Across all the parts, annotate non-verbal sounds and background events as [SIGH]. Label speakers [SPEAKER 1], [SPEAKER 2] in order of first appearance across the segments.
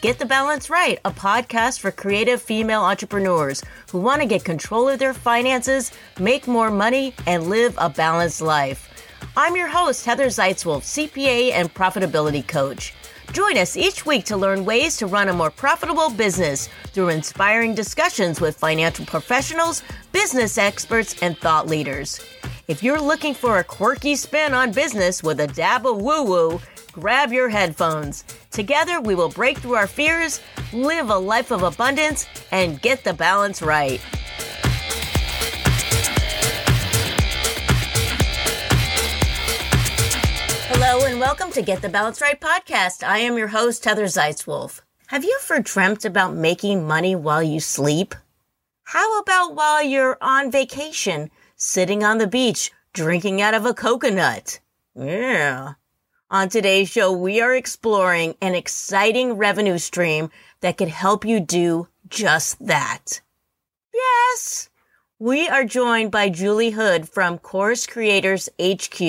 [SPEAKER 1] Get the Balance Right, a podcast for creative female entrepreneurs who want to get control of their finances, make more money, and live a balanced life. I'm your host, Heather Zeitzwolfe, CPA and profitability coach. Join us each week to learn ways to run a more profitable business through inspiring discussions with financial professionals, business experts, and thought leaders. If you're looking for a quirky spin on business with a dab of woo woo, grab your headphones. Together, we will break through our fears, live a life of abundance, and get the balance right. Hello, and welcome to Get the Balance Right podcast. I am your host, Heather Zeitzwolfe. Have you ever dreamt about making money while you sleep? How about while you're on vacation, sitting on the beach, drinking out of a coconut? Yeah. On today's show, we are exploring an exciting revenue stream that could help you do just that. Yes! We are joined by Julie Hood from Course Creators HQ.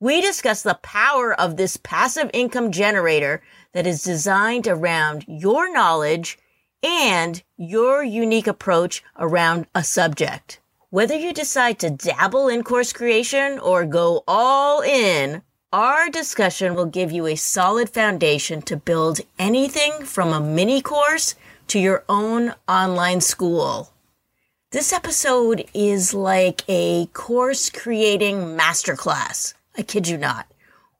[SPEAKER 1] We discuss the power of this passive income generator that is designed around your knowledge and your unique approach around a subject. Whether you decide to dabble in course creation or go all in, our discussion will give you a solid foundation to build anything from a mini course to your own online school. This episode is like a course creating masterclass. I kid you not.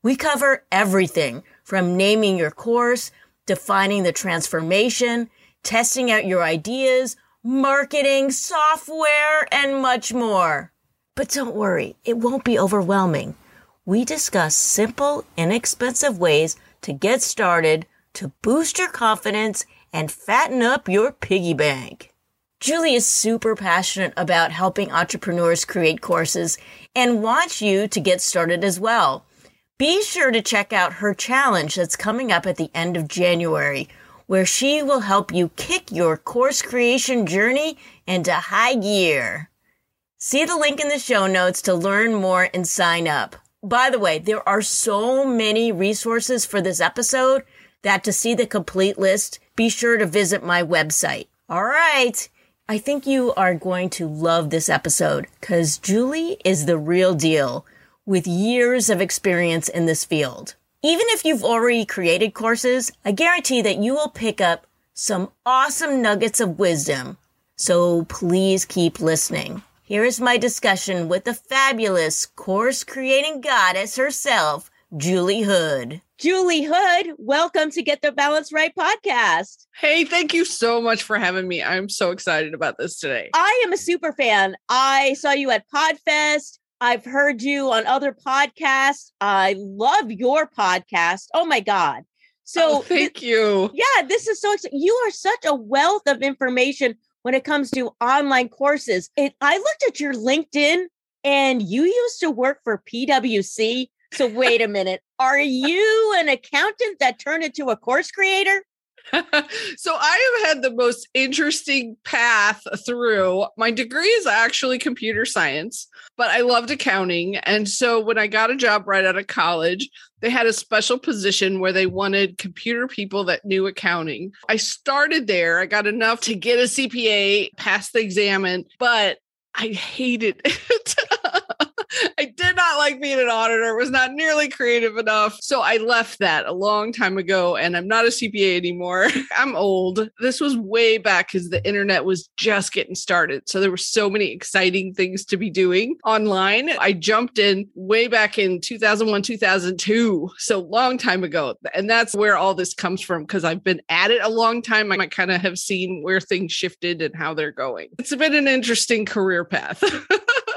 [SPEAKER 1] We cover everything from naming your course, defining the transformation, testing out your ideas, marketing, software, and much more. But don't worry, it won't be overwhelming we discuss simple, inexpensive ways to get started to boost your confidence and fatten up your piggy bank. Julie is super passionate about helping entrepreneurs create courses and wants you to get started as well. Be sure to check out her challenge that's coming up at the end of January, where she will help you kick your course creation journey into high gear. See the link in the show notes to learn more and sign up. By the way, there are so many resources for this episode that to see the complete list, be sure to visit my website. All right. I think you are going to love this episode because Julie is the real deal with years of experience in this field. Even if you've already created courses, I guarantee that you will pick up some awesome nuggets of wisdom. So please keep listening. Here is my discussion with the fabulous course creating goddess herself, Julie Hood. Julie Hood, welcome to Get the Balance Right podcast.
[SPEAKER 2] Hey, thank you so much for having me. I'm so excited about this today.
[SPEAKER 1] I am a super fan. I saw you at Podfest. I've heard you on other podcasts. I love your podcast. Oh my God.
[SPEAKER 2] So oh, thank th- you.
[SPEAKER 1] Yeah, this is so exciting. You are such a wealth of information when it comes to online courses. It, I looked at your LinkedIn and you used to work for PwC. So wait a minute. Are you an accountant that turned into a course creator? [LAUGHS]
[SPEAKER 2] so I have had the most interesting path through. My degree is actually computer science, but I loved accounting. And so when I got a job right out of college, they had a special position where they wanted computer people that knew accounting. I started there. I got enough to get a CPA, pass the exam, but I hated [LAUGHS] it. I did not like being an auditor, was not nearly creative enough. So I left that a long time ago and I'm not a CPA anymore. [LAUGHS] I'm old. This was way back because the internet was just getting started. So there were so many exciting things to be doing online. I jumped in way back in 2001, 2002. So long time ago. And that's where all this comes from because I've been at it a long time. I might kind of have seen where things shifted and how they're going. It's been an interesting career path. [LAUGHS]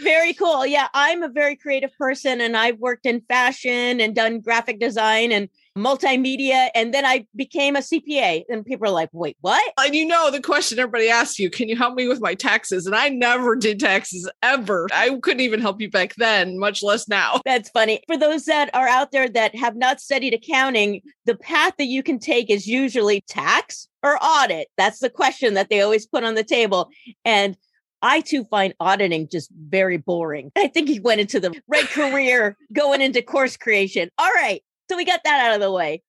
[SPEAKER 1] very cool. Yeah, I'm a very creative person and I've worked in fashion and done graphic design and multimedia. And then I became a CPA. And people are like, wait, what?
[SPEAKER 2] And you know, the question everybody asks you, can you help me with my taxes? And I never did taxes ever. I couldn't even help you back then, much less now. [LAUGHS]
[SPEAKER 1] That's funny. For those that are out there that have not studied accounting, the path that you can take is usually tax or audit. That's the question that they always put on the table. And I too find auditing just very boring. I think he went into the right career going into course creation. All right. So we got that out of the way.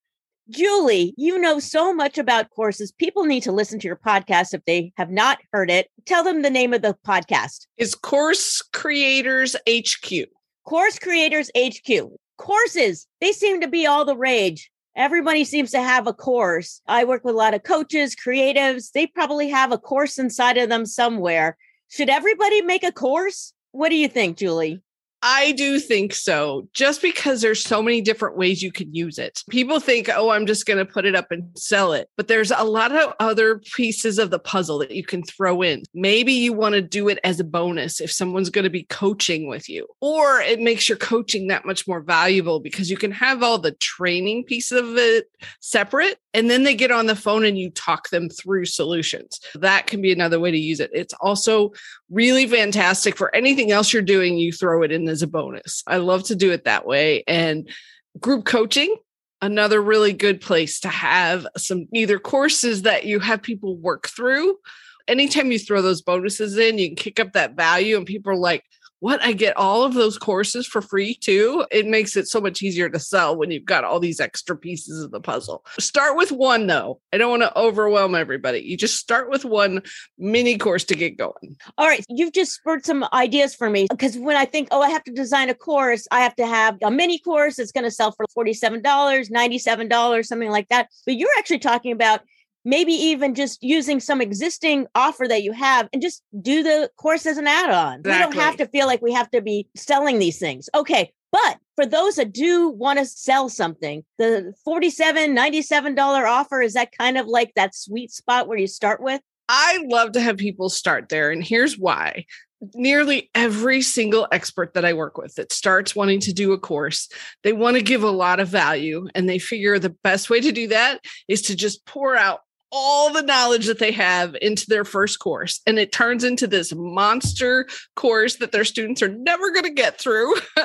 [SPEAKER 3] Julie, you know so much about courses. People need to listen to your podcast if they have not heard it. Tell them the name of the podcast.
[SPEAKER 2] It's Course Creators HQ.
[SPEAKER 3] Course Creators HQ. Courses, they seem to be all the rage. Everybody seems to have a course. I work with a lot of coaches, creatives. They probably have a course inside of them somewhere. Should everybody make a course? What do you think, Julie?
[SPEAKER 2] I do think so, just because there's so many different ways you can use it. People think, oh, I'm just going to put it up and sell it. But there's a lot of other pieces of the puzzle that you can throw in. Maybe you want to do it as a bonus if someone's going to be coaching with you, or it makes your coaching that much more valuable because you can have all the training piece of it separate. And then they get on the phone and you talk them through solutions. That can be another way to use it. It's also really fantastic for anything else you're doing. You throw it in as a bonus. I love to do it that way. And group coaching, another really good place to have some either courses that you have people work through. Anytime you throw those bonuses in, you can kick up that value, and people are like, what I get all of those courses for free too. It makes it so much easier to sell when you've got all these extra pieces of the puzzle. Start with one though. I don't want to overwhelm everybody. You just start with one mini course to get going.
[SPEAKER 3] All right. You've just spurred some ideas for me because when I think, oh, I have to design a course, I have to have a mini course that's going to sell for $47, $97, something like that. But you're actually talking about maybe even just using some existing offer that you have and just do the course as an add-on. Exactly. We don't have to feel like we have to be selling these things. Okay. But for those that do want to sell something, the $47, $97 offer, is that kind of like that sweet spot where you start with?
[SPEAKER 2] I love to have people start there. And here's why nearly every single expert that I work with that starts wanting to do a course, they want to give a lot of value and they figure the best way to do that is to just pour out all the knowledge that they have into their first course. And it turns into this monster course that their students are never going to get through [LAUGHS]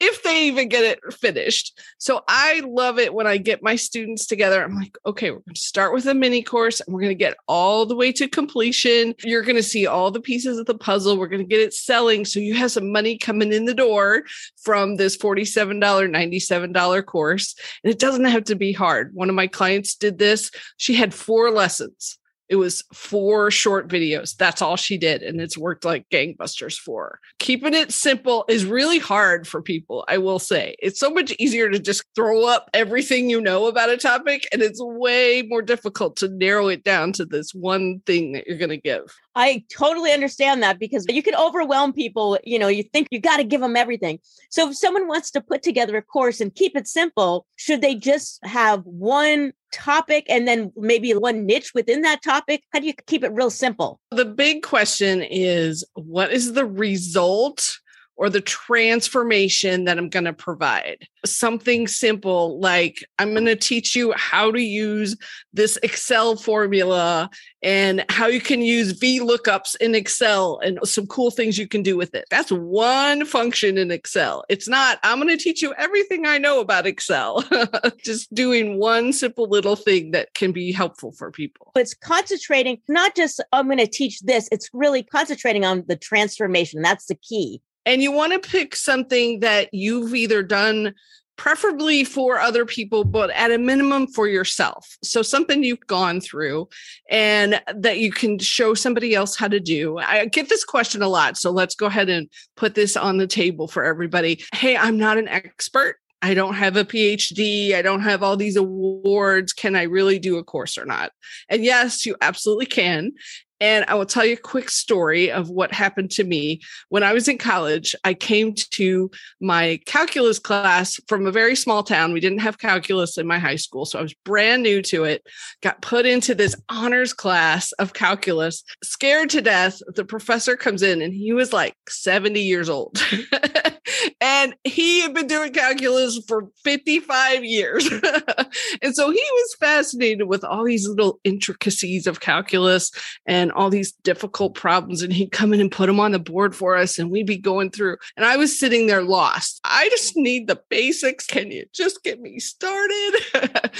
[SPEAKER 2] if they even get it finished. So i love it when i get my students together. I'm like okay we're going to start with a mini course and we're going to get all the way to completion. You're going to see all the pieces of the puzzle. We're going to get it selling. So you have some money coming in the door from this $47 $97 course. And it doesn't have to be hard. One of my clients did this. She had four lessons. It was four short videos. That's all she did. And it's worked like gangbusters for her. Keeping it simple is really hard for people, I will say. It's so much easier to just throw up everything you know about a topic. And it's way more difficult to narrow it down to this one thing that you're going to give.
[SPEAKER 3] I totally understand that because you can overwhelm people. You know, you think you got to give them everything. So if someone wants to put together a course and keep it simple, should they just have one topic and then maybe one niche within that topic? How do you keep it real simple?
[SPEAKER 2] The big question is what is the result or the transformation that I'm going to provide. Something simple like I'm going to teach you how to use this Excel formula and how you can use VLOOKUPs in Excel and some cool things you can do with it. That's one function in Excel. It's not, I'm going to teach you everything I know about Excel. [LAUGHS] just doing one simple little thing that can be helpful for people.
[SPEAKER 3] It's concentrating, not just, I'm going to teach this, it's really concentrating on the transformation. That's the key.
[SPEAKER 2] And you want to pick something that you've either done preferably for other people, but at a minimum for yourself. So something you've gone through and that you can show somebody else how to do. I get this question a lot. So let's go ahead and put this on the table for everybody. Hey, I'm not an expert. I don't have a PhD. I don't have all these awards. Can I really do a course or not? And yes, you absolutely can. And I will tell you a quick story of what happened to me. When I was in college, I came to my calculus class from a very small town. We didn't have calculus in my high school. So I was brand new to it, got put into this honors class of calculus, scared to death. The professor comes in and he was like 70 years old. [LAUGHS] and he had been doing calculus for 55 years. [LAUGHS] and so he was fascinated with all these little intricacies of calculus and all these difficult problems and he'd come in and put them on the board for us and we'd be going through and i was sitting there lost. I just need the basics. Can you just get me started? [LAUGHS]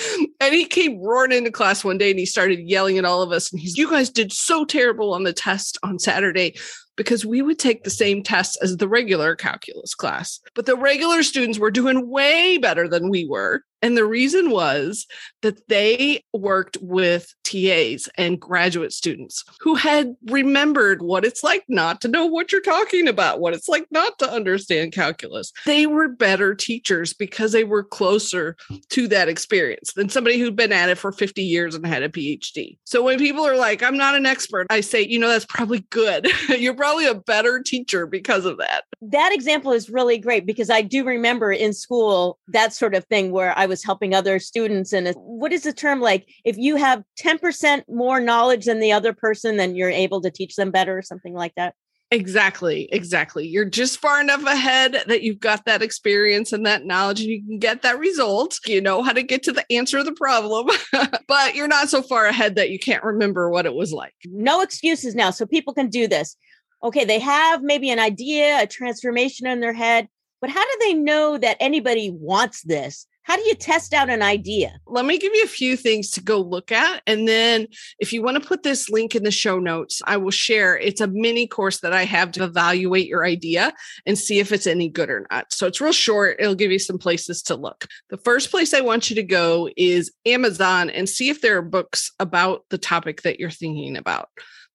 [SPEAKER 2] And he came roaring into class one day and he started yelling at all of us and he's you guys did so terrible on the test on saturday because we would take the same tests as the regular calculus class. But the regular students were doing way better than we were. And the reason was that they worked with TAs and graduate students who had remembered what it's like not to know what you're talking about, what it's like not to understand calculus. They were better teachers because they were closer to that experience than somebody who'd been at it for 50 years and had a PhD. So when people are like, I'm not an expert, I say, you know, that's probably good. [LAUGHS] you're probably a better teacher because of that.
[SPEAKER 3] That example is really great because I do remember in school that sort of thing where I was helping other students. And what is the term like? If you have 10% more knowledge than the other person, then you're able to teach them better or something like that.
[SPEAKER 2] Exactly, exactly. You're just far enough ahead that you've got that experience and that knowledge, and you can get that result. You know how to get to the answer of the problem, [LAUGHS] but you're not so far ahead that you can't remember what it was like.
[SPEAKER 3] No excuses now. So people can do this. Okay, they have maybe an idea, a transformation in their head, but how do they know that anybody wants this? How do you test out an idea?
[SPEAKER 2] Let me give you a few things to go look at. And then if you want to put this link in the show notes, I will share. It's a mini course that I have to evaluate your idea and see if it's any good or not. So it's real short. It'll give you some places to look. The first place I want you to go is Amazon and see if there are books about the topic that you're thinking about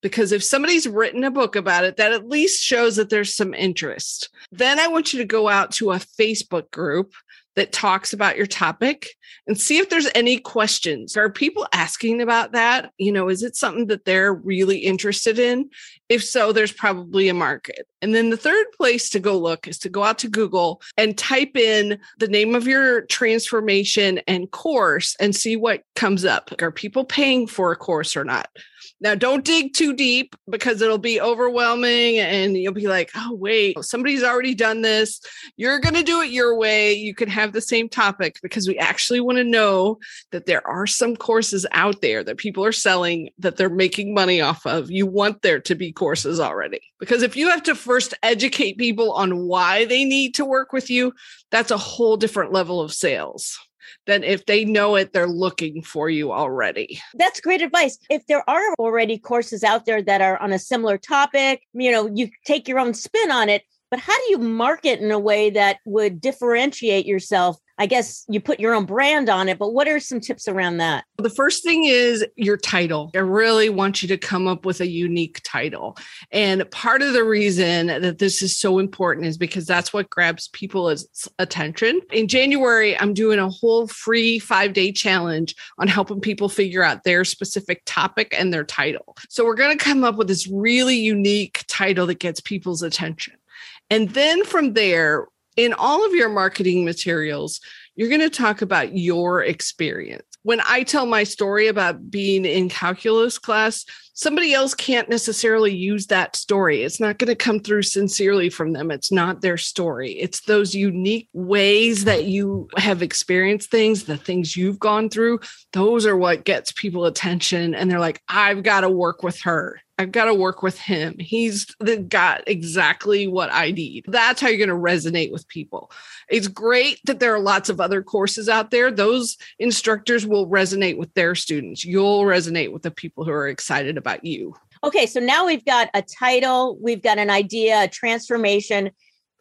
[SPEAKER 2] because if somebody's written a book about it, that at least shows that there's some interest. Then I want you to go out to a Facebook group that talks about your topic and see if there's any questions. Are people asking about that? You know, is it something that they're really interested in? If so, there's probably a market. And then the third place to go look is to go out to Google and type in the name of your transformation and course and see what comes up. Are people paying for a course or not? Now, don't dig too deep because it'll be overwhelming and you'll be like, oh, wait, somebody's already done this. You're going to do it your way. You can have the same topic because we actually want to know that there are some courses out there that people are selling that they're making money off of. You want there to be courses already because if you have to first educate people on why they need to work with you, that's a whole different level of sales than if they know it, they're looking for you already.
[SPEAKER 3] That's great advice. If there are already courses out there that are on a similar topic, you know, you take your own spin on it. But how do you market in a way that would differentiate yourself I guess you put your own brand on it, but what are some tips around that?
[SPEAKER 2] The first thing is your title. I really want you to come up with a unique title. And part of the reason that this is so important is because that's what grabs people's attention. In January, I'm doing a whole free five day challenge on helping people figure out their specific topic and their title. So we're going to come up with this really unique title that gets people's attention. And then from there, in all of your marketing materials, you're going to talk about your experience. When I tell my story about being in calculus class, somebody else can't necessarily use that story. It's not going to come through sincerely from them. It's not their story. It's those unique ways that you have experienced things, the things you've gone through. Those are what gets people attention. And they're like, I've got to work with her. I've got to work with him. He's got exactly what I need. That's how you're going to resonate with people. It's great that there are lots of other courses out there. Those instructors will resonate with their students. You'll resonate with the people who are excited about you.
[SPEAKER 3] Okay, so now we've got a title, we've got an idea, a transformation.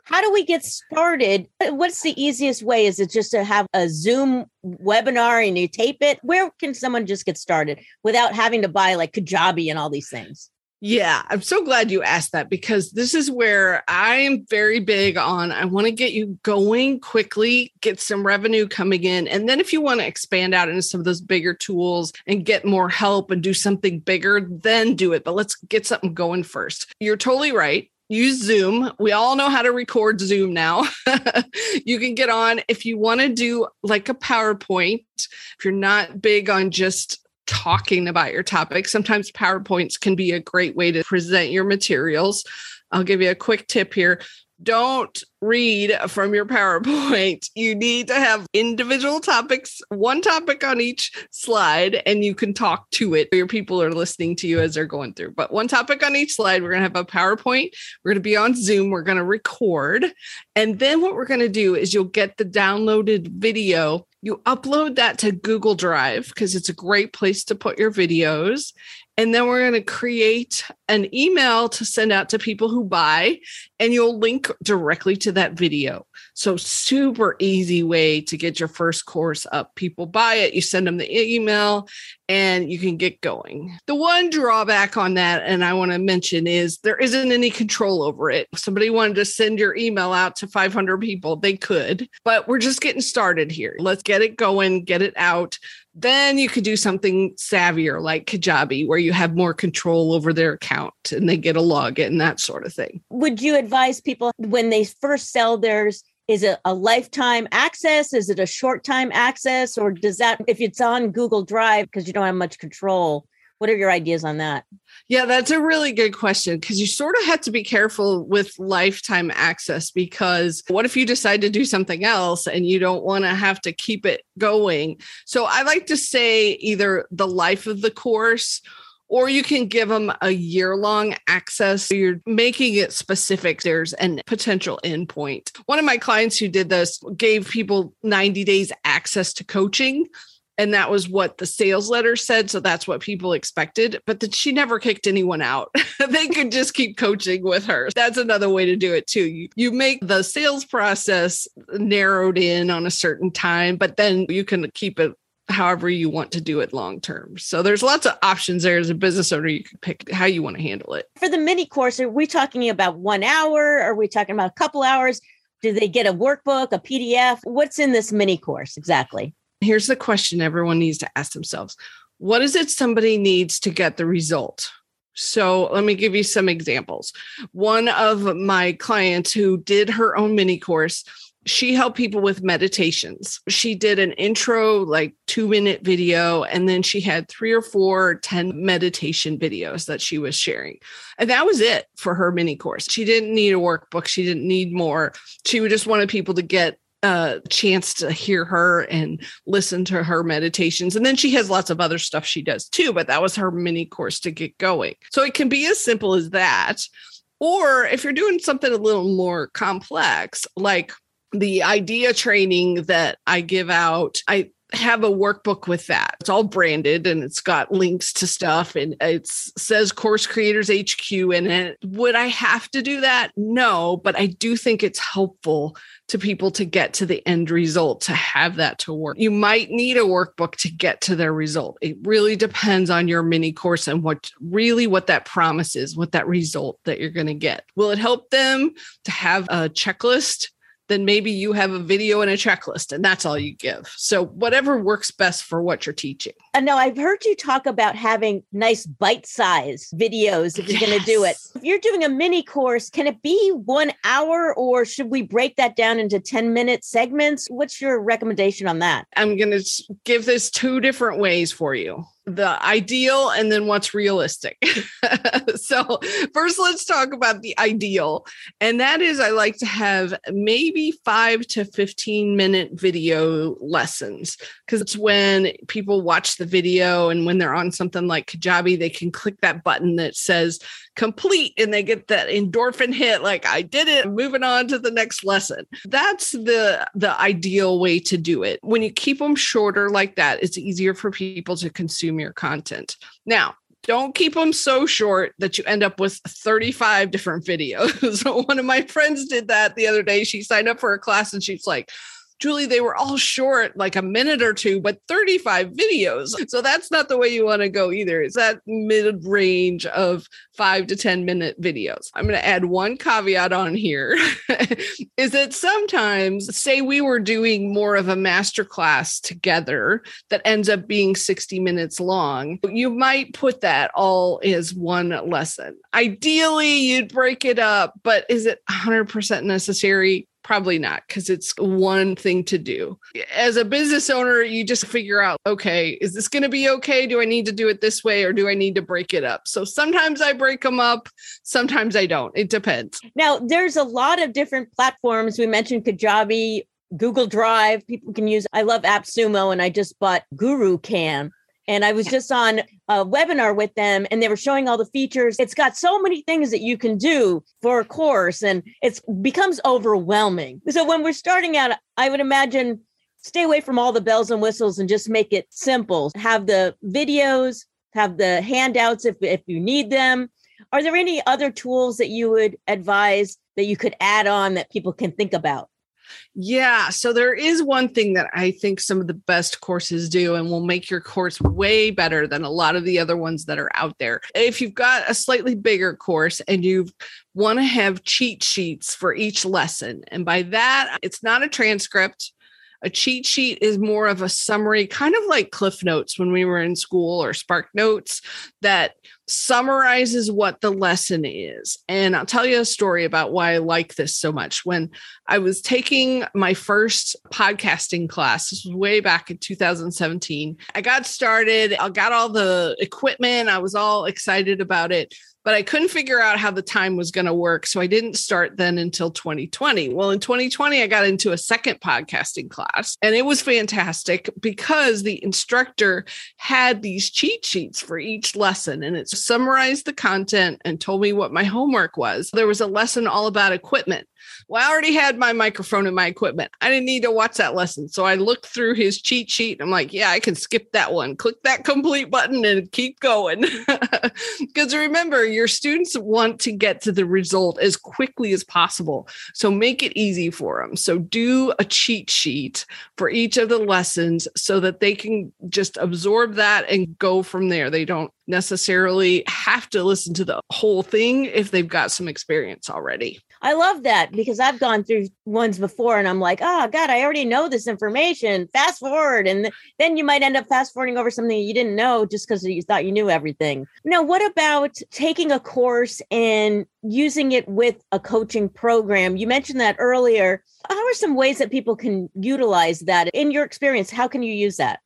[SPEAKER 3] How do we get started? Uh, what's the easiest way? Is it just to have a Zoom webinar and you tape it? Where can someone just get started without having to buy like Kajabi and all these things?
[SPEAKER 2] Yeah, I'm so glad you asked that because this is where I am very big on. I want to get you going quickly, get some revenue coming in. And then if you want to expand out into some of those bigger tools and get more help and do something bigger, then do it. But let's get something going first. You're totally right use Zoom. We all know how to record Zoom now. [LAUGHS] you can get on if you want to do like a PowerPoint, if you're not big on just talking about your topic, sometimes PowerPoints can be a great way to present your materials. I'll give you a quick tip here don't read from your PowerPoint. [LAUGHS] You need to have individual topics, one topic on each slide, and you can talk to it. Your people are listening to you as they're going through. But one topic on each slide. We're going to have a PowerPoint. We're going to be on Zoom. We're going to record. And then what we're going to do is you'll get the downloaded video. You upload that to Google Drive because it's a great place to put your videos. And then we're going to create an email to send out to people who buy, and you'll link directly to that video. So, super easy way to get your first course up. People buy it, you send them the email, and you can get going. The one drawback on that, and I want to mention, is there isn't any control over it. If somebody wanted to send your email out to 500 people, they could, but we're just getting started here. Let's get it going, get it out. Then you could do something savvier like Kajabi, where you have more control over their account and they get a login, that sort of thing.
[SPEAKER 3] Would you advise people when they first sell theirs? Is it a lifetime access? Is it a short time access? Or does that, if it's on Google Drive, because you don't have much control, what are your ideas on that?
[SPEAKER 2] Yeah, that's a really good question because you sort of have to be careful with lifetime access because what if you decide to do something else and you don't want to have to keep it going? So I like to say either the life of the course or you can give them a year long access. So you're making it specific. There's an potential endpoint. One of my clients who did this gave people 90 days access to coaching. And that was what the sales letter said. So that's what people expected. But that she never kicked anyone out. [LAUGHS] they could just keep coaching with her. That's another way to do it too. You, you make the sales process narrowed in on a certain time, but then you can keep it however you want to do it long term. So there's lots of options there as a business owner. You can pick how you want to handle it.
[SPEAKER 3] For the mini course, are we talking about one hour? Are we talking about a couple hours? Do they get a workbook, a PDF? What's in this mini course exactly?
[SPEAKER 2] Here's the question everyone needs to ask themselves What is it somebody needs to get the result? So let me give you some examples. One of my clients who did her own mini course, she helped people with meditations. She did an intro, like two minute video, and then she had three or four 10 meditation videos that she was sharing. And that was it for her mini course. She didn't need a workbook, she didn't need more. She just wanted people to get a chance to hear her and listen to her meditations. And then she has lots of other stuff she does too, but that was her mini course to get going. So it can be as simple as that. Or if you're doing something a little more complex, like the idea training that I give out, I have a workbook with that. It's all branded and it's got links to stuff and it says Course Creators HQ in it. Would I have to do that? No, but I do think it's helpful to people to get to the end result to have that to work. You might need a workbook to get to their result. It really depends on your mini course and what really what that promise is, what that result that you're going to get. Will it help them to have a checklist then maybe you have a video and a checklist and that's all you give. So whatever works best for what you're teaching.
[SPEAKER 3] Uh, and now I've heard you talk about having nice bite-size videos if you're yes. going to do it. If you're doing a mini course, can it be 1 hour or should we break that down into 10 minute segments? What's your recommendation on that?
[SPEAKER 2] I'm going to give this two different ways for you the ideal and then what's realistic. [LAUGHS] so, first, let's talk about the ideal. And that is, I like to have maybe five to 15 minute video lessons because it's when people watch the video and when they're on something like Kajabi, they can click that button that says complete and they get that endorphin hit like I did it moving on to the next lesson that's the the ideal way to do it when you keep them shorter like that it's easier for people to consume your content now don't keep them so short that you end up with 35 different [LAUGHS] videos. [LAUGHS] one of my friends did that the other day. She signed up for a class and she's like, Julie, they were all short, like a minute or two, but 35 videos. So that's not the way you want to go either. It's that mid range of five to 10 minute videos. I'm going to add one caveat on here [LAUGHS] is that sometimes, say, we were doing more of a masterclass together that ends up being 60 minutes long, you might put that all as one lesson. Ideally, you'd break it up, but is it 100% necessary? Probably not, because it's one thing to do. As a business owner, you just figure out okay, is this going to be okay? Do I need to do it this way or do I need to break it up? So sometimes I break them up, sometimes I don't. It depends.
[SPEAKER 3] Now, there's a lot of different platforms. We mentioned Kajabi, Google Drive, people can use. I love AppSumo and I just bought GuruCam and I was just on a webinar with them and they were showing all the features. It's got so many things that you can do for a course and it becomes overwhelming. So when we're starting out, I would imagine stay away from all the bells and whistles and just make it simple. Have the videos, have the handouts if, if you need them. Are there any other tools that you would advise that you could add on that people can think about?
[SPEAKER 2] Yeah. So there is one thing that I think some of the best courses do and will make your course way better than a lot of the other ones that are out there. If you've got a slightly bigger course and you want to have cheat sheets for each lesson, and by that, it's not a transcript. A cheat sheet is more of a summary, kind of like Cliff Notes when we were in school or Spark Notes that summarizes what the lesson is. And I'll tell you a story about why I like this so much. When I was taking my first podcasting class, this was way back in 2017, I got started, I got all the equipment, I was all excited about it but I couldn't figure out how the time was going to work. So I didn't start then until 2020. Well, in 2020, I got into a second podcasting class and it was fantastic because the instructor had these cheat sheets for each lesson and it summarized the content and told me what my homework was. There was a lesson all about equipment. Well, I already had my microphone and my equipment. I didn't need to watch that lesson. So I looked through his cheat sheet. I'm like, yeah, I can skip that one. Click that complete button and keep going. [LAUGHS] Because remember, your students want to get to the result as quickly as possible. So make it easy for them. So do a cheat sheet for each of the lessons so that they can just absorb that and go from there. They don't necessarily have to listen to the whole thing if they've got some experience already.
[SPEAKER 3] I love that because I've gone through ones before and I'm like, oh God, I already know this information. Fast forward. And then you might end up fast forwarding over something you didn't know just because you thought you knew everything. Now, what about taking a course and using it with a coaching program? You mentioned that earlier. How are some ways that people can utilize that in your experience? How can you use that?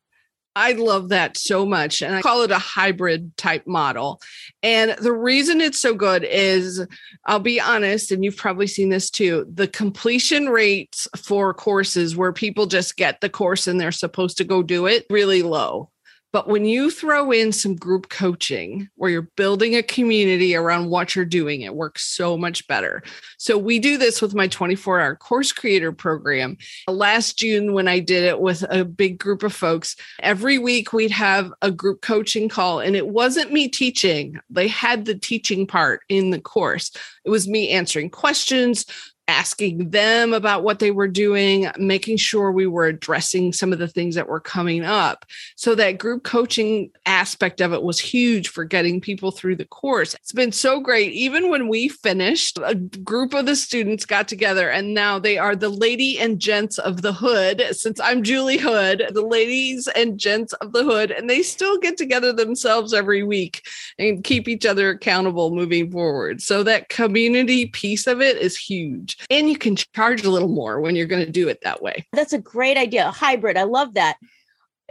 [SPEAKER 2] I love that so much. And I call it a hybrid type model. And the reason it's so good is I'll be honest, and you've probably seen this too the completion rates for courses where people just get the course and they're supposed to go do it really low. But when you throw in some group coaching where you're building a community around what you're doing, it works so much better. So we do this with my 24 hour course creator program. Last June, when I did it with a big group of folks, every week we'd have a group coaching call. And it wasn't me teaching, they had the teaching part in the course. It was me answering questions, asking them about what they were doing, making sure we were addressing some of the things that were coming up. So that group coaching aspect of it was huge for getting people through the course. It's been so great. Even when we finished, a group of the students got together and now they are the lady and gents of the hood. Since I'm Julie Hood, the ladies and gents of the hood, and they still get together themselves every week and keep each other accountable moving forward. So that community piece of it is huge and you can charge a little more when you're going to do it that way.
[SPEAKER 3] That's a great idea. Hybrid. I love that.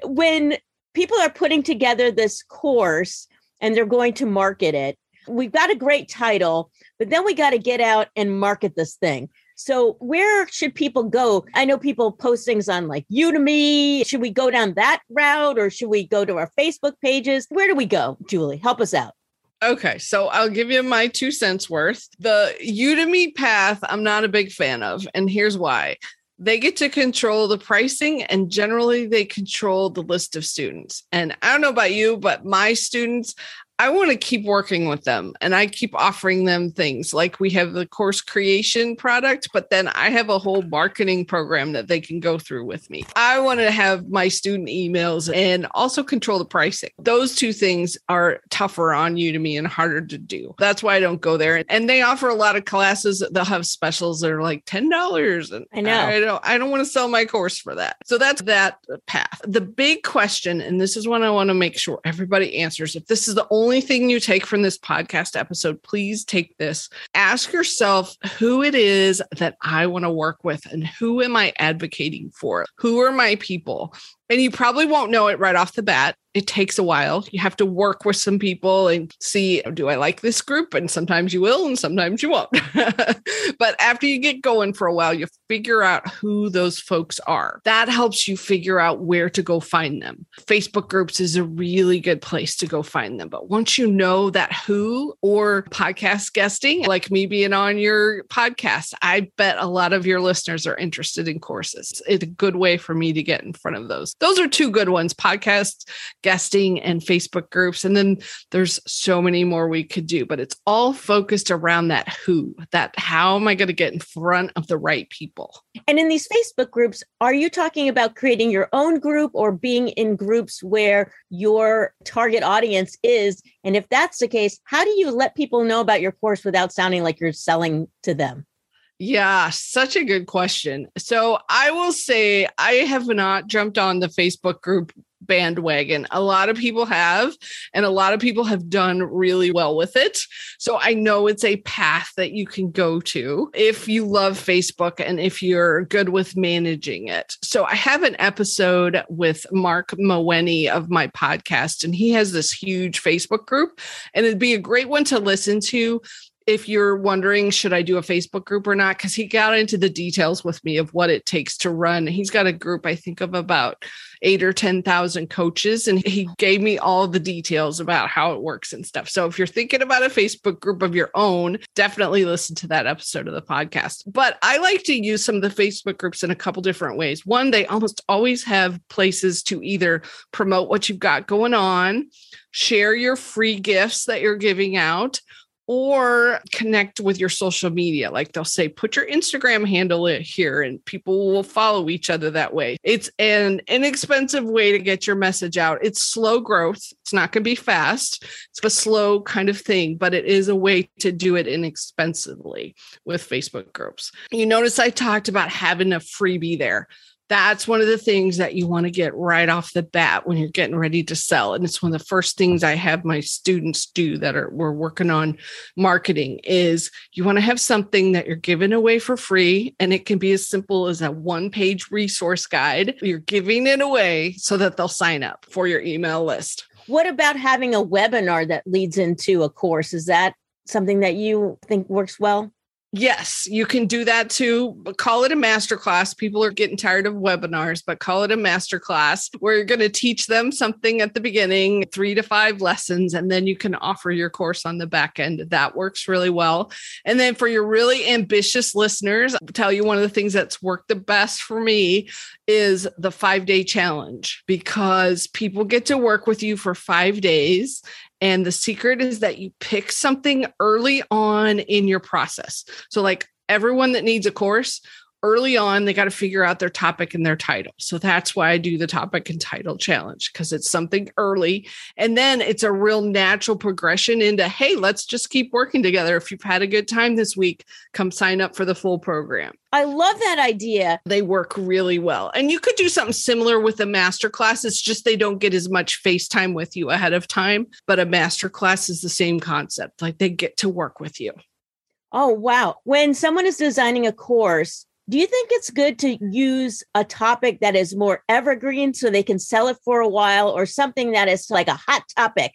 [SPEAKER 3] When people are putting together this course and they're going to market it, we've got a great title, but then we got to get out and market this thing. So, where should people go? I know people post things on like Udemy. Should we go down that route or should we go to our Facebook pages? Where do we go, Julie? Help us out.
[SPEAKER 2] Okay, so I'll give you my two cents worth. The Udemy path, I'm not a big fan of, and here's why. They get to control the pricing and generally they control the list of students. And I don't know about you, but my students, I want to keep working with them and I keep offering them things like we have the course creation product, but then I have a whole marketing program that they can go through with me. I want to have my student emails and also control the pricing. Those two things are tougher on Udemy and harder to do. That's why I don't go there. And they offer a lot of classes. They'll have specials that are like $10. And
[SPEAKER 3] I know.
[SPEAKER 2] I don't I don't want to sell my course for that. So that's that path. The big question, and this is one I want to make sure everybody answers. If this is the only only thing you take from this podcast episode, please take this. Ask yourself who it is that I want to work with and who am I advocating for? Who are my people? And you probably won't know it right off the bat it takes a while. You have to work with some people and see, do I like this group? And sometimes you will, and sometimes you won't. [LAUGHS] but after you get going for a while, you figure out who those folks are. That helps you figure out where to go find them. Facebook groups is a really good place to go find them. But once you know that who or podcast guesting, like me being on your podcast, I bet a lot of your listeners are interested in courses. It's a good way for me to get in front of those. Those are two good ones podcasts, guesting, and Facebook groups. And then there's so many more we could do, but it's all focused around that who, that how am I going to get in front of the right people?
[SPEAKER 3] And in these Facebook groups, are you talking about creating your own group or being in groups where your target audience is? And if that's the case, how do you let people know about your course without sounding like you're selling to them?
[SPEAKER 2] Yeah, such a good question. So I will say I have not jumped on the Facebook group bandwagon. A lot of people have, and a lot of people have done really well with it. So I know it's a path that you can go to if you love Facebook and if you're good with managing it. So I have an episode with Mark Moweni of my podcast, and he has this huge Facebook group, and it'd be a great one to listen to if you're wondering should i do a facebook group or not? Because he got into the details with me of what it takes to run. He's got a group i think of about eight or ten thousand coaches and he gave me all the details about how it works and stuff. So if you're thinking about a facebook group of your own definitely listen to that episode of the podcast. But i like to use some of the facebook groups in a couple different ways. One they almost always have places to either promote what you've got going on share your free gifts that you're giving out or connect with your social media. Like they'll say, put your Instagram handle here and people will follow each other that way. It's an inexpensive way to get your message out. It's slow growth. It's not going to be fast. It's a slow kind of thing, but it is a way to do it inexpensively with Facebook groups. You notice I talked about having a freebie there that's one of the things that you want to get right off the bat when you're getting ready to sell. And it's one of the first things i have my students do that are we're working on marketing is you want to have something that you're giving away for free and it can be as simple as a one page resource guide. You're giving it away so that they'll sign up for your email list.
[SPEAKER 3] What about having a webinar that leads into a course? Is that something that you think works well
[SPEAKER 2] Yes, you can do that too. Call it a masterclass. People are getting tired of webinars, but call it a masterclass where you're going to teach them something at the beginning, three to five lessons, and then you can offer your course on the back end. That works really well. And then for your really ambitious listeners, I'll tell you one of the things that's worked the best for me is the five day challenge because people get to work with you for five days and the secret is that you pick something early on in your process. So, like everyone that needs a course, early on, they got to figure out their topic and their title. So that's why I do the topic and title challenge because it's something early. And then it's a real natural progression into, hey, let's just keep working together. If you've had a good time this week, come sign up for the full program.
[SPEAKER 3] I love that idea.
[SPEAKER 2] They work really well. And you could do something similar with a master class. It's just they don't get as much face time with you ahead of time, but a master class is the same concept. Like they get to work with you.
[SPEAKER 3] Oh, wow. When someone is designing a course, do you think it's good to use a topic that is more evergreen so they can sell it for a while or something that is like a hot topic?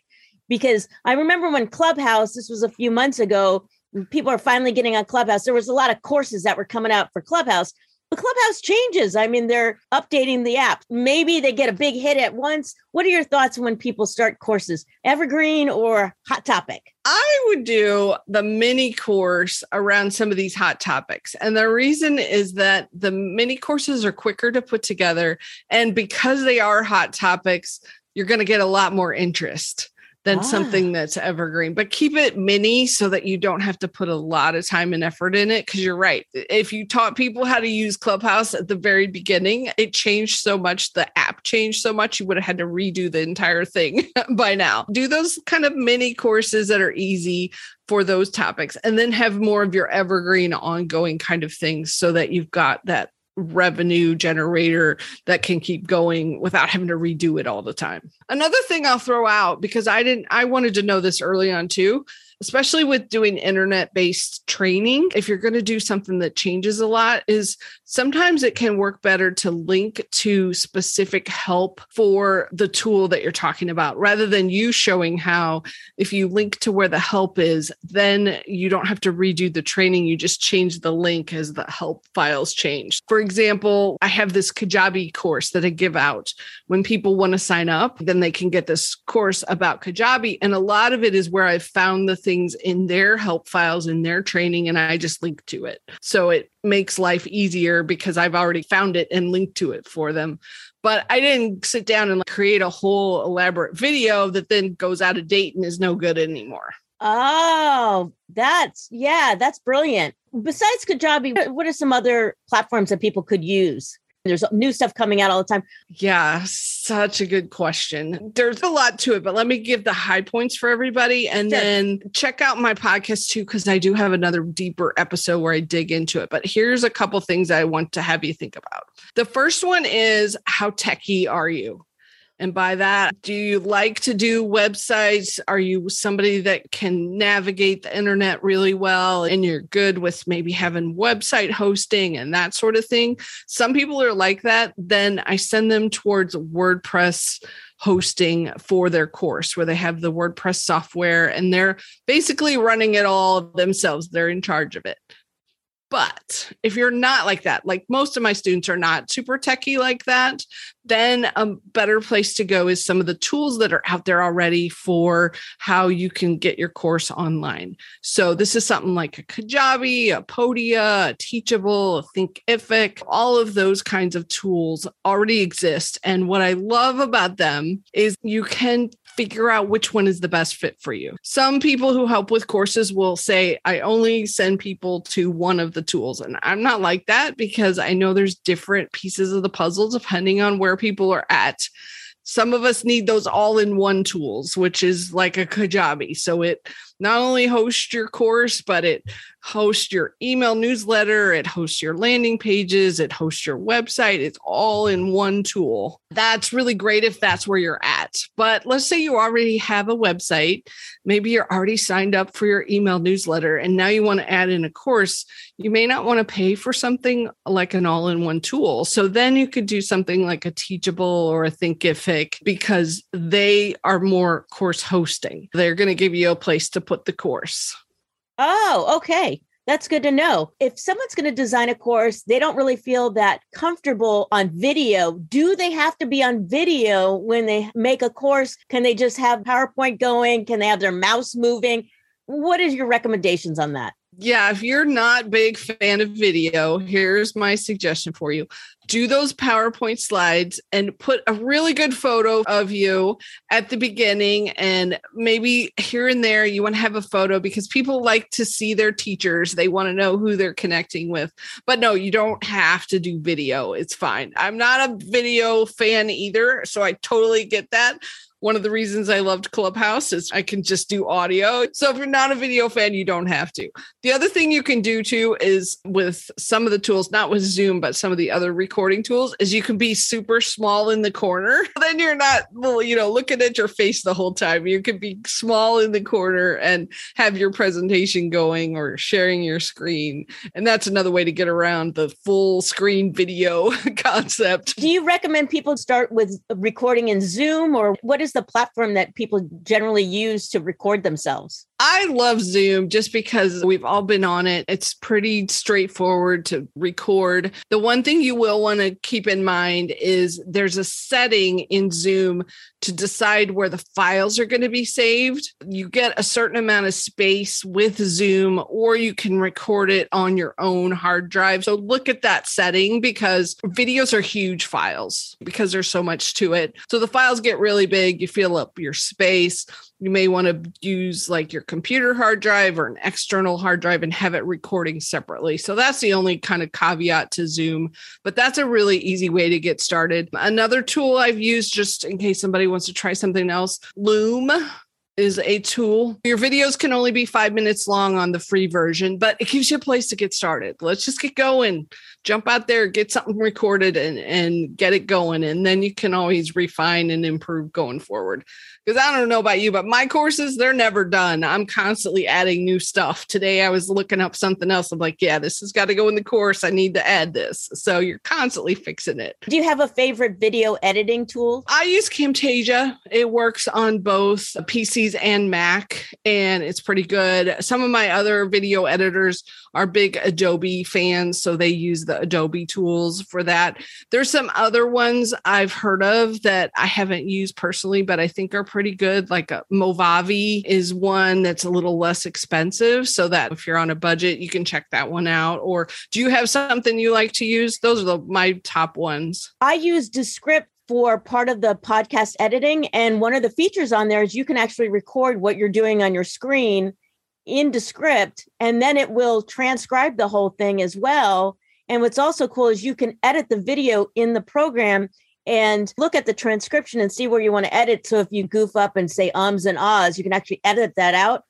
[SPEAKER 3] Because I remember when Clubhouse, this was a few months ago, people are finally getting on Clubhouse. There was a lot of courses that were coming out for Clubhouse, but Clubhouse changes. I mean, they're updating the app. Maybe they get a big hit at once. What are your thoughts when people start courses, evergreen or hot topic?
[SPEAKER 2] I would do the mini course around some of these hot topics. And the reason is that the mini courses are quicker to put together. And because they are hot topics, you're going to get a lot more interest than ah. something that's evergreen. But keep it mini so that you don't have to put a lot of time and effort in it. Cause you're right. If you taught people how to use Clubhouse at the very beginning, it changed so much. The app changed so much. You would have had to redo the entire thing [LAUGHS] by now. Do those kind of mini courses that are easy for those topics and then have more of your evergreen ongoing kind of things so that you've got that revenue generator that can keep going without having to redo it all the time. Another thing I'll throw out because I didn't I wanted to know this early on too especially with doing internet based training, if you're going to do something that changes a lot, is sometimes it can work better to link to specific help for the tool that you're talking about rather than you showing how if you link to where the help is, then you don't have to redo the training. You just change the link as the help files change. For example, I have this Kajabi course that I give out. When people want to sign up, then they can get this course about Kajabi. And a lot of it is where I've found the thing things in their help files in their training and I just link to it. So it makes life easier because I've already found it and linked to it for them. but I didn't sit down and create a whole elaborate video that then goes out of date and is no good anymore.
[SPEAKER 3] Oh, that's yeah, that's brilliant. Besides Kajabi, what are some other platforms that people could use? There's new stuff coming out all the time.
[SPEAKER 2] Yeah, such a good question. There's a lot to it, but let me give the high points for everybody and sure. then check out my podcast too, because I do have another deeper episode where I dig into it. But here's a couple things I want to have you think about. The first one is how techie are you? And by that, do you like to do websites? Are you somebody that can navigate the internet really well and you're good with maybe having website hosting and that sort of thing? Some people are like that. Then I send them towards WordPress hosting for their course where they have the WordPress software and they're basically running it all themselves. They're in charge of it. But if you're not like that, like most of my students are not super techie like that, then a better place to go is some of the tools that are out there already for how you can get your course online. So this is something like a Kajabi, a Podia, a Teachable, a Thinkific, all of those kinds of tools already exist. And what I love about them is you can figure out which one is the best fit for you. Some people who help with courses will say, I only send people to one of the tools. And I'm not like that because I know there's different pieces of the puzzle depending on where people are at. Some of us need those all in one tools, which is like a Kajabi. So it not only hosts your course, but it hosts your email newsletter, it hosts your landing pages, it hosts your website. It's all in one tool. That's really great if that's where you're at. But let's say you already have a website, maybe you're already signed up for your email newsletter, and now you want to add in a course. You may not want to pay for something like an all in one tool. So then you could do something like a Teachable or a Thinkific because they are more course hosting. They're going to give you a place to put the course.
[SPEAKER 3] Oh, okay. That's good to know. If someone's going to design a course, they don't really feel that comfortable on video. Do they have to be on video when they make a course? Can they just have PowerPoint going? Can they have their mouse moving? What is your recommendations on that?
[SPEAKER 2] yeah, if you're not big fan of video, here's my suggestion for you. Do those PowerPoint slides and put a really good photo of you at the beginning and maybe here and there you want to have a photo because people like to see their teachers. They want to know who they're connecting with. But no, you don't have to do video. It's fine. I'm not a video fan either, so I totally get that one of the reasons I loved Clubhouse is I can just do audio. So if you're not a video fan, you don't have to. The other thing you can do too is with some of the tools, not with Zoom, but some of the other recording tools, is you can be super small in the corner. [LAUGHS] Then you're not, you know, looking at your face the whole time. You can be small in the corner and have your presentation going or sharing your screen. And that's another way to get around the full screen video [LAUGHS] concept.
[SPEAKER 3] Do you recommend people start with recording in Zoom or what is the platform that people generally use to record themselves?
[SPEAKER 2] I love Zoom just because we've all been on it. It's pretty straightforward to record. The one thing you will want to keep in mind is there's a setting in Zoom to decide where the files are going to be saved. You get a certain amount of space with Zoom, or you can record it on your own hard drive. So look at that setting because videos are huge files because there's so much to it. So the files get really big. You fill up your space you may want to use like your computer hard drive or an external hard drive and have it recording separately. So that's the only kind of caveat to Zoom, but that's a really easy way to get started. Another tool I've used just in case somebody wants to try something else, Loom is a tool. Your videos can only be five minutes long on the free version, but it gives you a place to get started. Let's just get going. Jump out there, get something recorded and, and get it going. And then you can always refine and improve going forward because I don't know about you, but my courses, they're never done. I'm constantly adding new stuff. Today I was looking up something else. I'm like, yeah, this has got to go in the course. I need to add this. So you're constantly fixing it.
[SPEAKER 3] Do you have a favorite video editing tool?
[SPEAKER 2] I use Camtasia. It works on both PCs and Mac, and it's pretty good. Some of my other video editors are big Adobe fans, so they use the Adobe tools for that. There's some other ones I've heard of that I haven't used personally, but I think are pretty good. Like a uh, Movavi is one that's a little less expensive, so that if you're on a budget, you can check that one out. Or do you have something you like to use? Those are the, my top ones.
[SPEAKER 3] I use Descript for part of the podcast editing. And one of the features on there is you can actually record what you're doing on your screen in script, and then it will transcribe the whole thing as well. And what's also cool is you can edit the video in the program and look at the transcription and see where you want to edit. So if you goof up and say ums and ahs, you can actually edit that out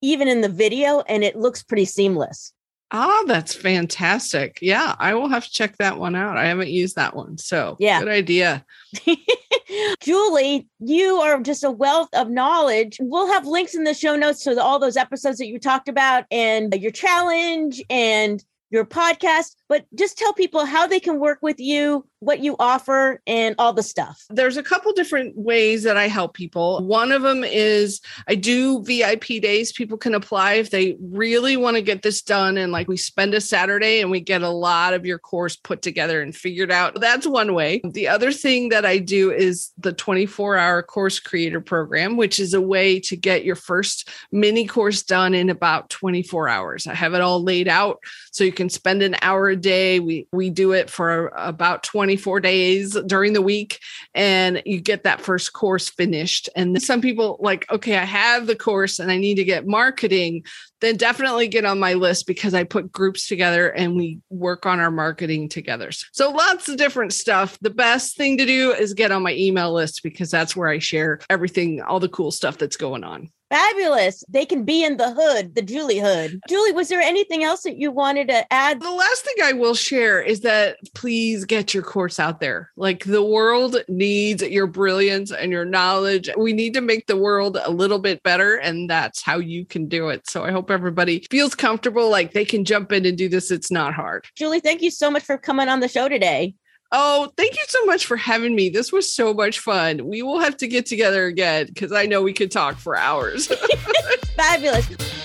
[SPEAKER 3] even in the video, and it looks pretty seamless.
[SPEAKER 2] Ah, that's fantastic. Yeah, I will have to check that one out. I haven't used that one. So,
[SPEAKER 3] yeah,
[SPEAKER 2] good idea. [LAUGHS]
[SPEAKER 3] Julie, you are just a wealth of knowledge. We'll have links in the show notes to all those episodes that you talked about and your challenge and your podcast, but just tell people how they can work with you, what you offer, and all the stuff.
[SPEAKER 2] There's a couple different ways that I help people. One of them is I do VIP days. People can apply if they really want to get this done. And like we spend a Saturday and we get a lot of your course put together and figured out. That's one way. The other thing that I do is the 24 hour course creator program, which is a way to get your first mini course done in about 24 hours. I have it all laid out so you can spend an hour day. We we do it for about 24 days during the week and you get that first course finished. And some people like, okay, I have the course and I need to get marketing, then definitely get on my list because I put groups together and we work on our marketing together. So lots of different stuff. The best thing to do is get on my email list because that's where I share everything, all the cool stuff that's going on.
[SPEAKER 3] Fabulous. They can be in the hood, the Julie hood. Julie, was there anything else that you wanted to add?
[SPEAKER 2] The last thing I will share is that please get your course out there. Like the world needs your brilliance and your knowledge. We need to make the world a little bit better, and that's how you can do it. So I hope everybody feels comfortable, like they can jump in and do this. It's not hard.
[SPEAKER 3] Julie, thank you so much for coming on the show today.
[SPEAKER 2] Oh, thank you so much for having me. This was so much fun. We will have to get together again because I know we could talk for hours. [LAUGHS]
[SPEAKER 3] Fabulous.